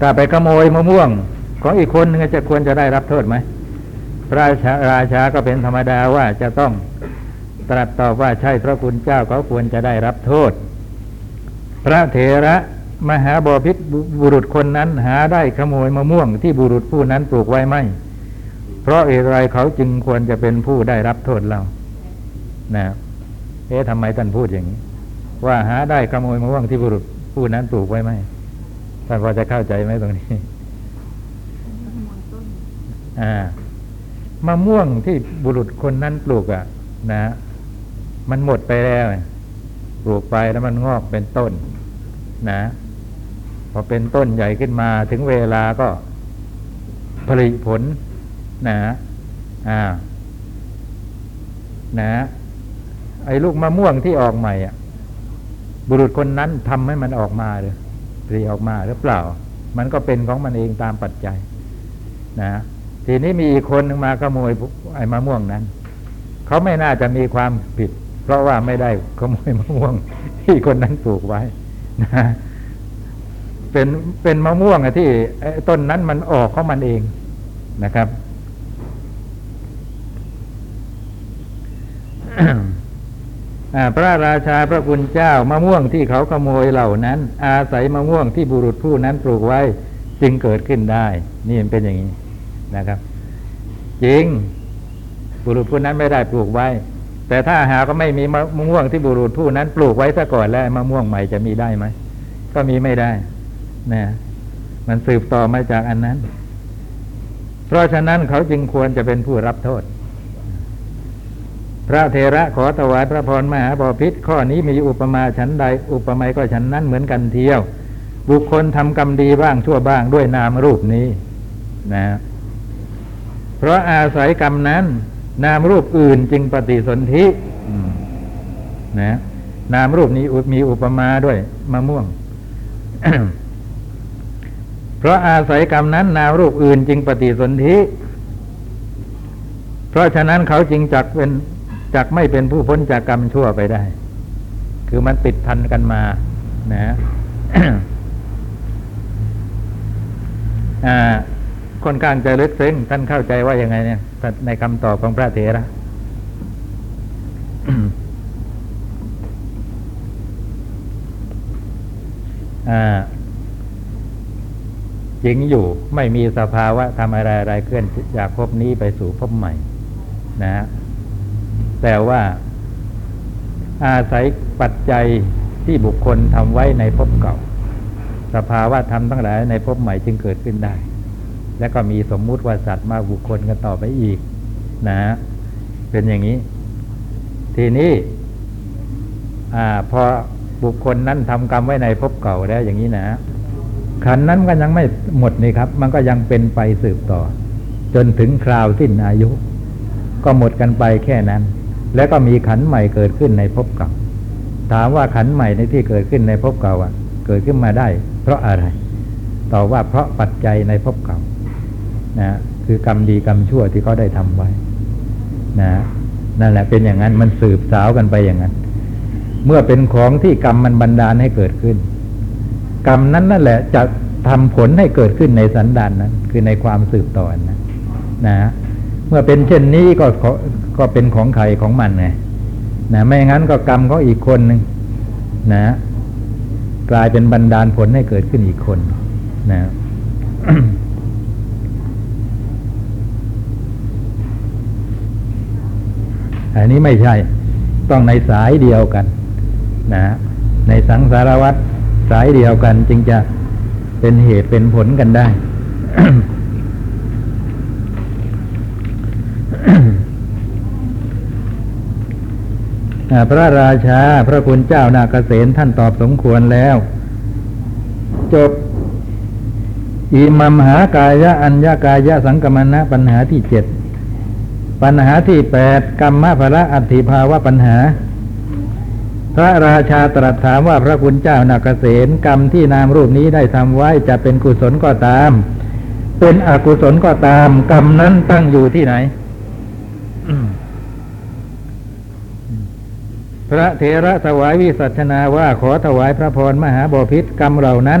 ถ้าไปขโมยมะม่วงของอีกคนนึงจะควรจะได้รับโทษไหม พระราชาก็เป็นธรรมดาว่าจะต้องตรัสตอบว่าใช่พระคุณเจ้าเขาควรจะได้รับโทษ พระเถระมหาบพิษบุรุษคนนั้นหาได้ขโมยมะม่วงที่บุรุษผู้นั้นปลูกไว้ไหมเพราะอะไรเขาจึงควรจะเป็นผู้ได้รับโทษเรานะเอ๊ะทำไมท่านพูดอย่างนี้ ว่าหาได้ขโมยมะม่วงที่บุรุษผู้นั้นปลูกไว้ไหมท่านพอจะเข้าใจไหมตรงนี้ อ่า มะม่วงที่บุรุษคนนั้นปลูกอะ นะ มันหมดไปแล้วปลูกไปแล้วมันงอกเป็นต้น นะ พอเป็นต้นใหญ่ขึ้นมาถึงเวลาก็ผลิผล นะอ่านะไอ้ลูกมะม่วงที่ออกใหม่อะ บุรุษคนนั้นทำให้มันออกมาหรือผลิออกมาหรือเปล่า มันก็เป็นของมันเองตามปัจจัย นะ ทีนี้มีอีกคนนึงมาขโมยไอ้มะม่วงนั้น เขาไม่น่าจะมีความผิด เพราะว่าไม่ได้ขโมยมะม่วง ที่คนนั้นปลูกไว้นะเป็นเป็นมะม่วงที่ต้นนั้นมันออกของมันเองนะครับพระราชาพระคุณเจ้ามะม่วงที่เขาขโมยเหล่านั้น อาศัยมะม่วงที่บุรุษผู้นั้นปลูกไว้ จึงเกิดขึ้นได้ นี่มันเป็นอย่างนี้ นะครับ จริง บุรุษผู้นั้นไม่ได้ปลูกไว้ แต่ถ้าหาก็ไม่มีมะม่วงที่บุรุษผู้นั้น ปลูกไว้ซะก่อนแล้วมะม่วงใหม่จะมีได้ไหมก็มีไม่ได้นะมันสืบต่อมาจากอันนั้น เพราะฉะนั้นเขาจึงควรจะเป็นผู้รับโทษ พระเทระขอถวายพระพรมหาบพิษข้อนี้มีอุปมาฉันใด อุปไมยก็ฉันนั้นเหมือนกันเที่ยว บุคคลทำกรรมดีบ้างชั่วบ้างด้วยนามรูปนี้นะ เพราะอาศัยกรรมนั้น นามรูปอื่นจึงปฏิสนธินะนามรูปนี้มีอุปมาด้วยมะม่วง เพราะอาศัยกรรมนั้น นามรูปอื่นจึงปฏิสนธิเพราะฉะนั้นเขาจึงจักเป็นจักไม่เป็นผู้พ้นจากกรรมชั่วไปได้ คือมันติดทันกันมา นะอ่า ค่อนข้างจะลึกซึ้งท่านเข้าใจว่ายังไงเนี่ยในคำตอบของพระเถระอ่าจริงอยู่ไม่มีสภาวะทำอะไรอะไรเคลื่อนจากภพนี้ไปสู่ภพใหม่ นะ แต่ว่า อาศัยปัจจัยที่บุคคลทำไว้ในภพเก่า สภาวะธรรมทั้งหลายในภพใหม่จึงเกิดขึ้นได้ และก็มีสมมุติว่าสัตว์มาบุคคลกันต่อไปอีก นะเป็นอย่างนี้ ทีนี้อพอบุคคลนั้นทำกรรมไว้ในภพเก่าแล้วอย่างนี้นะขันนั้นก็ยังไม่หมดนี่ครับ มันก็ยังเป็นไปสืบต่อ จนถึงคราวสิ้นอายุ ก็หมดกันไปแค่นั้น แล้วก็มีขันใหม่เกิดขึ้นในภพเก่า ถามว่าขันใหม่ในที่เกิดขึ้นในภพเก่าอะ เกิดขึ้นมาได้ เพราะอะไรตอบว่าเพราะปัจจัยในภพเก่า นะคือกรรมดีกรรมชั่วที่เขาได้ทำไว้นะนั่นแหละเป็นอย่างนั้นมันสืบสาวกันไปอย่างนั้น เมื่อเป็นของที่กรรมมันบันดาลให้เกิดขึ้น กรรมนั้นนั่นแหละจะทำผลให้เกิดขึ้นในสันดานนั้น คือในความสืบต่อนั้นนะมื่อเป็นเช่นนี้ก็ก็เป็นของใครของมันไงนะไม่งั้นก็กรรมของอีกคนหนึ่งนะ กลายเป็นบันดาลผลให้เกิดขึ้นอีกคนนะ อันนี้ไม่ใช่ ต้องในสายเดียวกันนะในสังสารวัตรสายเดียวกันจึงจะเป็นเหตุเป็นผลกันได้ พระราชาพระคุณเจ้านาเกษตท่านตอบสมควรแล้ว จบอิมัมหากายะอัญญากายะสังกมณะปัญหาที่เจ็ด ปัญหาที่แปดกรรมภระอัติภาวะปัญหา พระราชาตรัสถามว่าพระคุณเจ้านาเกษตกรรมที่นามรูปนี้ได้ทำไว้จะเป็นกุศลก็ตาม เป็นอกุศลก็ตาม กรรมนั้นตั้งอยู่ที่ไหนพระเถระถวายวิสัชนาว่าขอถวายพระพรมหาบพิษกรรมเหล่านั้น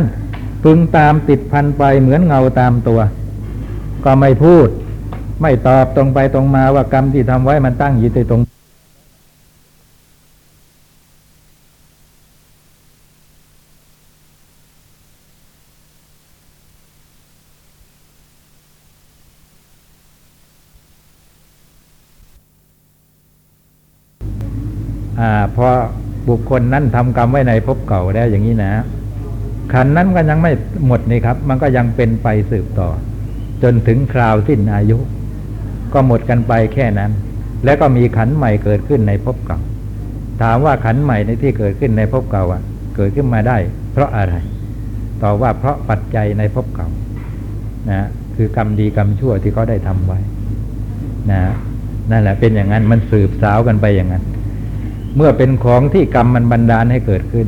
พึงตามติดพันไปเหมือนเงาตามตัว ก็ไม่พูด ไม่ตอบตรงไปตรงมาว่ากรรมที่ทำไว้มันตั้งอยู่ที่ตรงอพอบุคคลนั้นทำกรรมไว้ในภพเก่าแล้วอย่างนี้นะขันนั้นก็ยังไม่หมดนี่ครับ มันก็ยังเป็นไปสืบต่อ จนถึงคราวสิ้นอายุ ก็หมดกันไปแค่นั้น แล้วก็มีขันใหม่เกิดขึ้นในภพเก่า ถามว่าขันใหม่ในที่เกิดขึ้นในภพเก่าอะ เกิดขึ้นมาได้ เพราะอะไรตอบว่าเพราะปัจจัยในภพเก่านะคือกรรมดีกรรมชั่วที่เขาได้ทำไว้นะนั่นแหละเป็นอย่างนั้นมันสืบสาวกันไปอย่างนั้น เมื่อเป็นของที่กรรมมันบันดาลให้เกิดขึ้น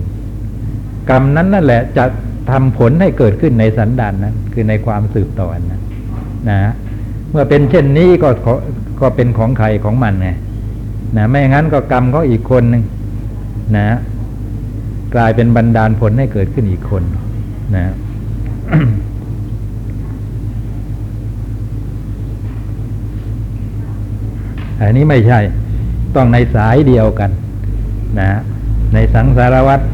กรรมนั้นนั่นแหละจะทำผลให้เกิดขึ้นในสันดานนั้น คือในความสืบต่อนั้นนะ มื่อเป็นเช่นนี้ก็ก็เป็นของใครของมันไงนะไม่งั้นก็กรรมของอีกคนหนึ่งนะ กลายเป็นบันดาลผลให้เกิดขึ้นอีกคนนะอันนี้ไม่ใช่ ต้องในสายเดียวกัน นะ ในสังสารวัตร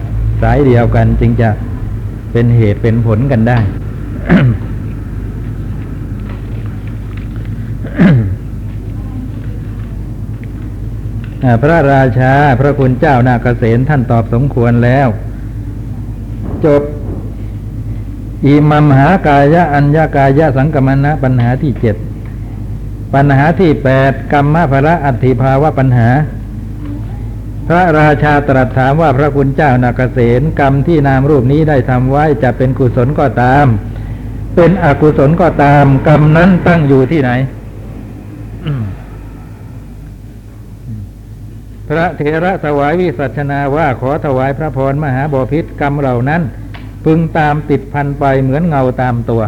สายเดียวกันจึงจะเป็นเหตุเป็นผลกันได้ อ่า พระราชาพระคุณเจ้านาเกษตท่านตอบสมควรแล้ว จบอิมัมหากายะอัญญากายะสังกมณะปัญหาที่เจ็ดปัญหาที่แปดกรรมภระอัติภาวะปัญหา พระราชาตรัสถามว่าพระคุณเจ้านาเกษตกรรมที่นามรูปนี้ได้ทำไว้จะเป็นกุศลก็ตาม เป็นอกุศลก็ตาม กรรมนั้นตั้งอยู่ที่ไหน พระเถระถวายวิสัชนาว่าขอถวายพระพรมหาบพิษกรรมเหล่านั้น พึงตามติดพันไปเหมือนเงาตามตัว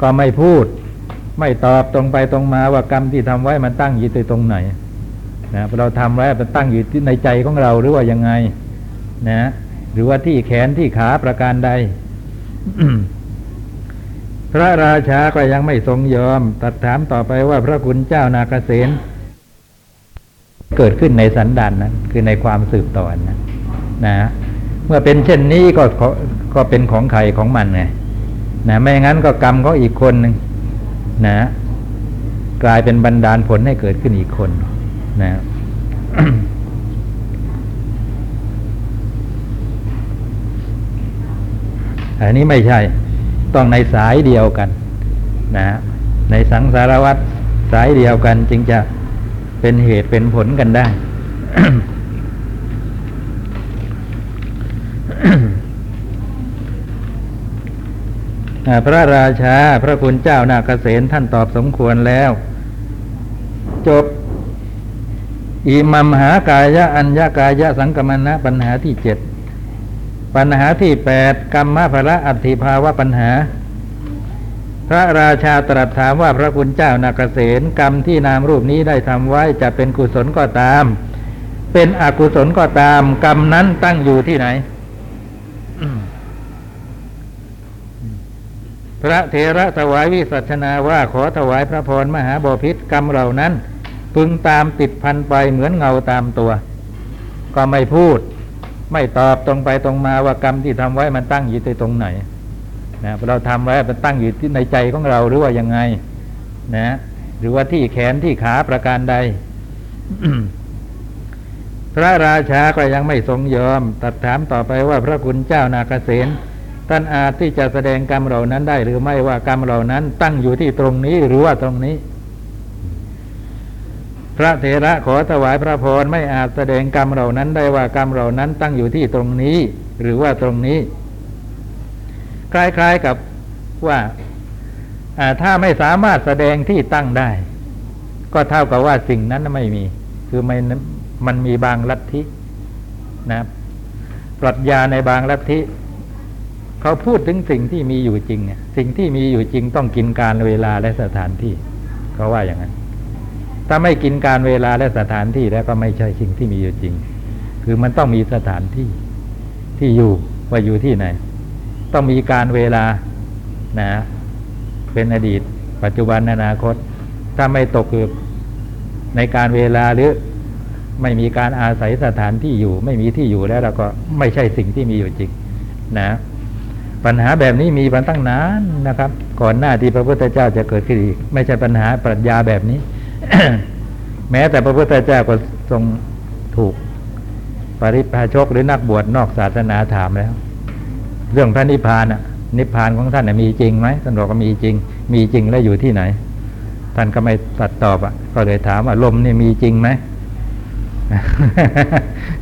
ก็ไม่พูด ไม่ตอบตรงไปตรงมาว่ากรรมที่ทำไว้มันตั้งอยู่ตรงไหนนะเราทำไว้มันตั้งอยู่ในใจของเราหรือว่ายังไง นะ หรือว่าที่แขนที่ขาประการใด พระราชาก็ยังไม่ทรงยอมตัดถามต่อไปว่าพระคุณเจ้านาเกษ เกิดขึ้นในสันดานนั้น คือในความสืบต่อนั้นนะเมื่อเป็นเช่นนี้ก็ก็เป็นของใครของมันไงนะไม่งั้นก็กรรมของอีกคนหนึ่งนะกลายเป็นบันดาลผลให้เกิดขึ้นอีกคนนะอันนี้ไม่ใช่ ต้องในสายเดียวกัน นะ ในสังสารวัตรสายเดียวกันจึงจะ เป็นเหตุเป็นผลกันได้ พระราชาพระคุณเจ้านาเกษตท่านตอบสมควรแล้ว จบอิมัมหากายะอัญญากายะสังกมณะปัญหาที่เจ็ดปัญหาที่แปดกรรมภระอัตถิภาวะปัญหา พระราชาตรัสถามว่าพระคุณเจ้านาเกษตกรรมที่นามรูปนี้ได้ทำไว้จะเป็นกุศลก็ตาม เป็นอกุศลก็ตาม กรรมนั้นตั้งอยู่ที่ไหน พระเถระถวายวิสัชนาว่าขอถวายพระพรมหาบพิษกรรมเหล่านั้น พึงตามติดพันไปเหมือนเงาตามตัว ก็ไม่พูด ไม่ตอบตรงไปตรงมาว่ากรรมที่ทำไว้มันตั้งอยู่ที่ตรงไหน นะเราทำไว้มันตั้งอยู่ที่ในใจของเราหรือว่ายังไง นะ หรือว่าที่แขนที่ขาประการใด พระราชาก็ยังไม่ทรงยอมตัดถามต่อไปว่าพระคุณเจ้านาคเสนท่านอาจที่จะแสดงกรรมเหล่านั้นได้หรือไม่ว่ากรรมเหล่านั้น ตั้งอยู่ที่ตรงนี้หรือว่าตรงนี้ พระเถระขอถวายพระพรไม่อาจแสดงกรรมเหล่านั้นได้ว่ากรรมเหล่านั้นตั้งอยู่ที่ตรงนี้ หรือว่าตรงนี้ คล้าย ๆกับว่าถ้าไม่สามารถแสดงที่ตั้งได้ ก็เท่ากับว่าสิ่งนั้นไม่มี คือไม่มันมีบางลัทธินะปรัชญาในบางลัทธิเขาพูดถึงสิ่งที่มีอยู่จริงสิ่งที่มีอยู่จริงต้องกินการเวลาและสถานที่เขาว่าอย่างนั้น ถ้าไม่กินการเวลาและสถานที่แล้วก็ไม่ใช่สิ่งที่มีอยู่จริง คือมันต้องมีสถานที่ที่อยู่ว่าอยู่ที่ไหน ต้องมีการเวลานะเป็นอดีต ปัจจุบันอนาคต ถ้าไม่ตกคือในการเวลาหรือไม่มีการอาศัยสถานที่อยู่ ไม่มีที่อยู่แล้วเราก็ไม่ใช่สิ่งที่มีอยู่จริงนะปัญหาแบบนี้มีมาตั้งนานนะครับ ก่อนหน้าที่พระพุทธเจ้าจะเกิดขึ้นอีกไม่ใช่ปัญหาปรัชญาแบบนี้ แม้แต่พระพุทธเจ้าก็ทรงถูก ปริพาชกหรือนักบวชนอกศาสนาถามแล้ว เรื่องพระนิพพานอะนิพพานของท่านมีจริงไหมท่านบอกว่ามีจริง มีจริงแล้วอยู่ที่ไหน ท่านก็ไม่ตัดตอบอะ ก็เลยถามว่าลมนี่มีจริงไหม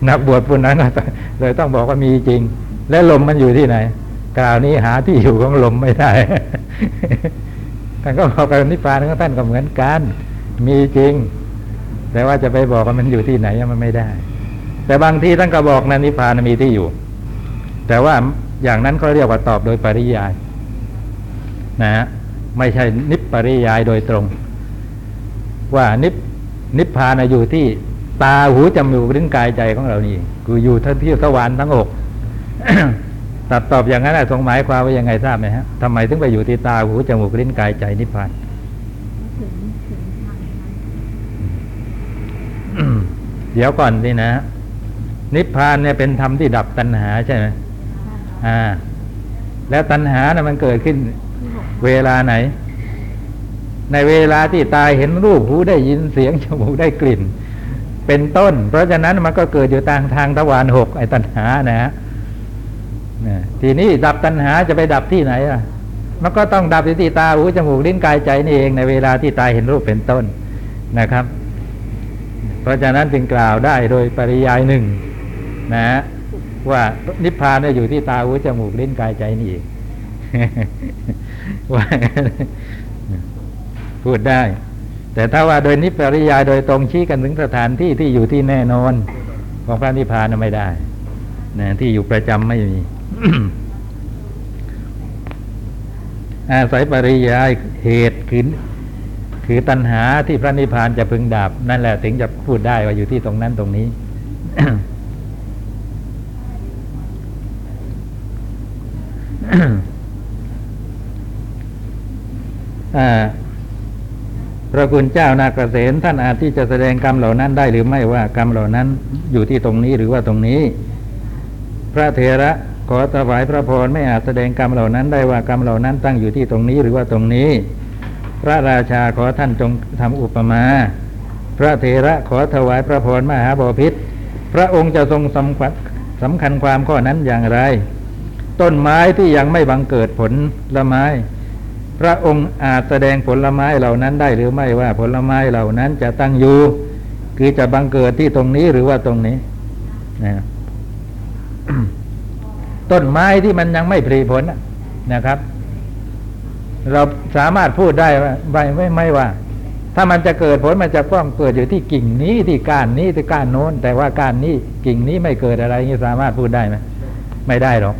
นักบวชผู้นั้นเลยต้องบอกว่ามีจริง และลมมันอยู่ที่ไหนกล่าวนี้หาที่อยู่ของลมไม่ได้ท่านก็บอกกับนิพพานของท่านก็เหมือนกัน มีจริง แต่ว่าจะไปบอกว่ามันอยู่ที่ไหนมันไม่ได้ แต่บางทีท่านก็บอกนะนิพพานมีที่อยู่ แต่ว่า อย่างนั้นเขาเรียกว่าตอบโดยปริยายนะไม่ใช่นิพปริยายโดยตรง ว่านิพนิพพานอยู่ที่ตาหูจมูกลิ้นกายใจของเรานี่คืออยู่ทั้งที่สวรรค์ทั้งอกตัดตอบอย่างนั้นทรงหมายความว่ายังไงทราบไหมฮะทำไมถึงไปอยู่ที่ตาหูจมูกลิ้นกายใจนิพพานเดี๋ยวก่อนสินะ นิพพานเนี่ยเป็นธรรมที่ดับตัณหาใช่ไหม อ่า แล้วตัณหานะ่ะมันเกิดขึ้น เวลาไหน ในเวลาที่ตายเห็นรูปหูได้ยินเสียงจมูกได้กลิ่น เป็นต้น เพราะฉะนั้นมันก็เกิดอยู่ทางทางตะวันหกไอ้ตัณหานะฮะทีนี้ดับตัณหาจะไปดับที่ไหนอะมันก็ต้องดับที่ตาหูจมูกลิ้นกายใจนี่เองในเวลาที่ตายเห็นรูปเป็นต้นนะครับ เพราะฉะนั้นจึงกล่าวได้โดยปริยายหนึ่งนะ ว่านิพพานอยู่ที่ตาหูจมูกลิ้นกายใจนี่เองว่าพูดได้ แต่ถ้าว่าโดยนิพพริยายโดยตรงชี้กันถึงสถานที่ที่อยู่ที่แน่นอน ของพระนิพพานไม่ได้นะที่อยู่ประจำไม่มีอาศัยปริยายเหตุคือคือตัณหาที่พระนิพพานจะพึงดับ นั่นแหละถึงจะพูดได้ว่าอยู่ที่ตรงนั้นตรงนี้อ่า พระคุณเจ้านาเกษตท่านอาจที่จะแสดงกรรมเหล่านั้นได้หรือไม่ว่ากรรมเหล่านั้นอยู่ที่ตรงนี้หรือว่าตรงนี้ พระเถระขอถวายพระพรไม่อาจแสดงกรรมเหล่านั้นได้ว่ากรรมเหล่านั้นตั้งอยู่ที่ตรงนี้หรือว่าตรงนี้ พระราชาขอท่านจงทำอุปมา พระเถระขอถวายพระพรมหาบพิษพระองค์จะทรงสำคัญความข้อนั้นอย่างไร ต้นไม้ที่ยังไม่บังเกิดผลละไม้ พระองค์อาจแสดงผลลไม้เหล่านั้นได้หรือไม่ว่าผลไม้เหล่านั้นจะตั้งอยู่ คือจะบังเกิดที่ตรงนี้หรือว่าตรงนี้นะต้นไม้ที่มันยังไม่ผลิผลนะครับ เราสามารถพูดได้ว่าไม่ไม่ไม่ว่า ถ้ามันจะเกิดผลมันจะต้องเกิดอยู่ที่กิ่งนี้ที่ก้านนี้ที่ก้านโน้น แต่ว่าก้านนี้กิ่งนี้ไม่เกิดอะไรนี่สามารถพูดได้ไหม ไม่ได้หรอก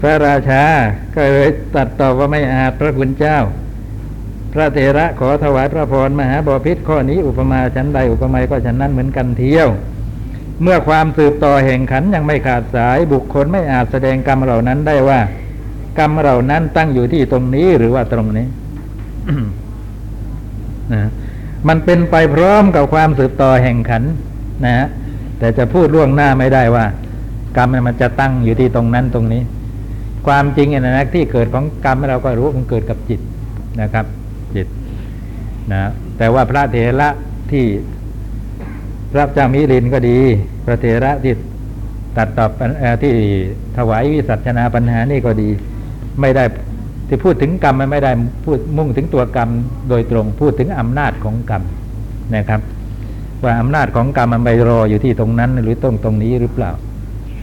พระราชาก็เลยตัดตอบว่าไม่อาจพระคุณเจ้า พระเถระขอถวายพระพรมหาบพิษข้อนี้อุปมาชั้นใดอุปมาก็ฉันนั้นเหมือนกันเที่ยว เมื่อความสืบต่อแห่งขันยังไม่ขาดสายบุคคลไม่อาจแสดงกรรมเหล่านั้นได้ว่า กรรมเหล่านั้นตั้งอยู่ที่ตรงนี้หรือว่าตรงนี้นะมันเป็นไปพร้อมกับความสืบต่อแห่งขันนะฮะ แต่จะพูดล่วงหน้าไม่ได้ว่า กรรมมันจะตั้งอยู่ที่ตรงนั้นตรงนี้ ความจริงเนี่ยนะที่เกิดของกรรมเราก็รู้มันเกิดกับจิตนะครับ จิตนะแต่ว่าพระเถระที่พระเจ้ามิลินก็ดี พระเถระที่ตัดตอบปัญเอ่อที่ถวายวิสัชนาปัญหานี่ก็ดี ไม่ได้ที่พูดถึงกรรมมันไม่ได้พูดมุ่งถึงตัวกรรมโดยตรงพูดถึงอำนาจของกรรมนะครับ ว่าอำนาจของกรรมมันไปรออยู่ที่ตรงนั้น หรือตรงตรงนี้หรือเปล่า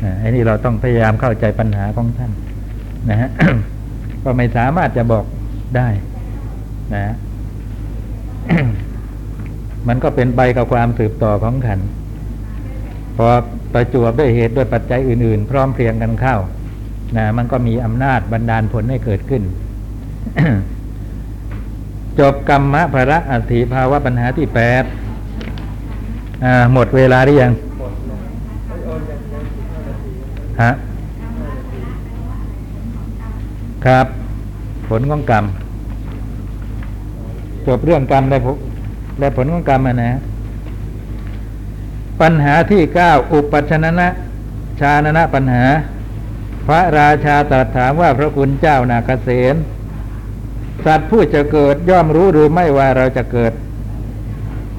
อ่าไอ้นี่เราต้องพยายามเข้าใจปัญหาของท่าน นะฮะก็ไม่สามารถจะบอกได้นะฮะมันก็เป็นใบกับความสืบต่อของขันพอประจวบด้วยเหตุด้วยปัจจัยอื่น ๆ พร้อมเพรียงกันเข้านะมันก็มีอำนาจบันดาลผลให้เกิดขึ้น จบกรรมะภระอัตถิภาวะปัญหาที่แปด หมดเวลาหรือยังฮะครับ ผลของกรรมจบเรื่องกรรมและผลและผลของกรรมนะปัญหาที่เก้าอุปัชนนะ ชาณนะปัญหา พระราชาตรัสถามว่าพระคุณเจ้านาเกษตสัตว์ผู้จะเกิดย่อมรู้หรือไม่ว่าเราจะเกิด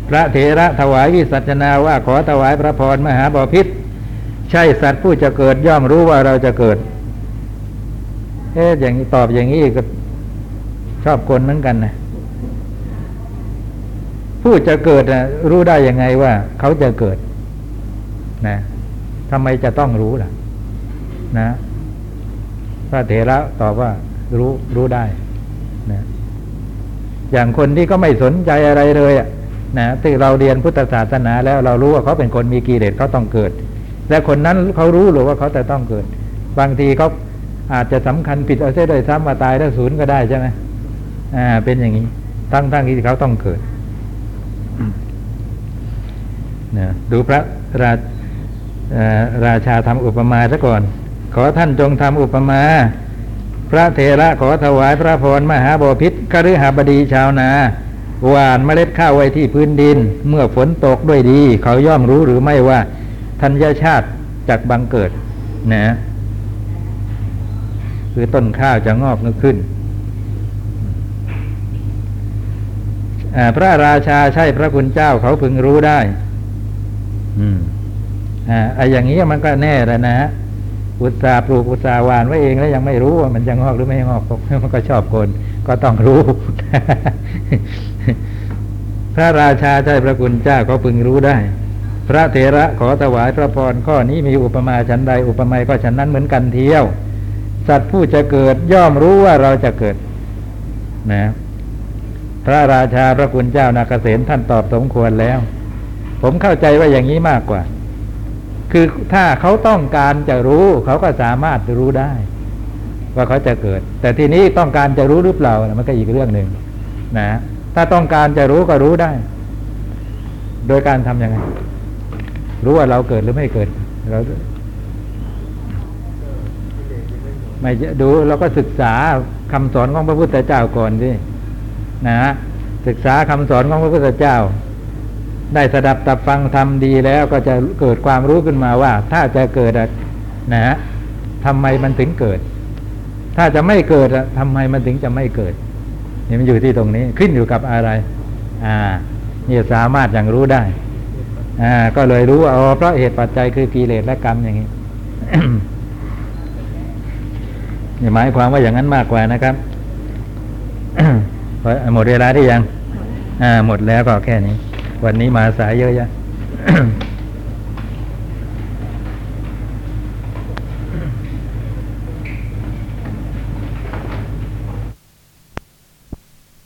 พระเถระถวายวิสัชนาว่าขอถวายพระพรมหาบพิษใช่สัตว์ผู้จะเกิดย่อมรู้ว่าเราจะเกิด เอ๊ะอย่างนี้ตอบอย่างนี้ก็ชอบคนเหมือนกันนะผู้จะเกิดนะรู้ได้ยังไงว่า เขาจะเกิด นะทำไมจะต้องรู้ล่ะ นะพระเถระตอบว่า รู้รู้ได้นะอย่างคนที่ก็ไม่สนใจอะไรเลยอะ นะที่เราเรียนพุทธศาสนาแล้วเรารู้ว่าเขาเป็นคนมีกิเลสเขาต้องเกิด และคนนั้นเขารู้หรือว่าเขาจะต้องเกิด บางทีเขาอาจจะสำคัญผิดเอาเสียโดยซ้ำมาตายแล้วศูนย์ก็ได้ใช่ไหมอ่า เป็นอย่างนี้ทั้งทั้งที่เขาต้องเกิดนะดูพระราราชาทำอุปมาซะก่อน ขอท่านจงทำอุปมา พระเถระขอถวายพระพรมหาบพิษคฤหบดีชาวนา หวานเมล็ดข้าวไว้ที่พื้นดิน เมื่อฝนตกด้วยดี เขาย่อมรู้หรือไม่ว่าธัญชาติจากบังเกิดนะคือต้นข้าวจะงอกขึ้น พระราชาใช่พระคุณเจ้าเขาพึงรู้ได้ อืมอ่าไอ้อย่างนี้มันก็แน่แล้วนะฮะอุตสาปลูกอุตสาห์หวานไว้เองแล้วยังไม่รู้ว่ามันจะงอกหรือไม่งอกมันก็ชอบคนก็ต้องรู้ พระราชาใช่พระคุณเจ้าเขาพึงรู้ได้ พระเถระขอถวายพระพรข้อนี้มีอุปมาชั้นใด อุปไมยก็ฉันนั้นเหมือนกันเที่ยว สัตว์ผู้จะเกิดย่อมรู้ว่าเราจะเกิด นะ พระราชาพระคุณเจ้านาเกษตท่านตอบสมควรแล้ว ผมเข้าใจว่าอย่างนี้มากกว่า คือถ้าเขาต้องการจะรู้ เขาก็สามารถรู้ได้ ว่าเขาจะเกิด แต่ทีนี้ต้องการจะรู้หรือเปล่ามันก็อีกเรื่องหนึ่งนะ ถ้าต้องการจะรู้ก็รู้ได้ โดยการทำยังไง รู้ว่าเราเกิดหรือไม่เกิด เราไม่ดูเราก็ศึกษาคำสอนของพระพุทธเจ้าก่อนสินะศึกษาคำสอนของพระพุทธเจ้า ได้สดับตับฟังทำดีแล้วก็จะเกิดความรู้ขึ้นมาว่า ถ้าจะเกิดนะฮะทำไมมันถึงเกิด ถ้าจะไม่เกิดทำไมมันถึงจะไม่เกิด นี่มันอยู่ที่ตรงนี้ขึ้นอยู่กับอะไร อ่านี่สามารถอย่างรู้ได้ อ่า ก็เลยรู้ว่าอ๋อเพราะเหตุปัจจัยคือกิเลสและกรรมอย่างนี้นี่หมายความว่าอย่างนั้นมากกว่านะครับหมดเวลาได้ยัง อ่า หมดแล้วก็แค่นี้ วันนี้มาสายเยอะแยะ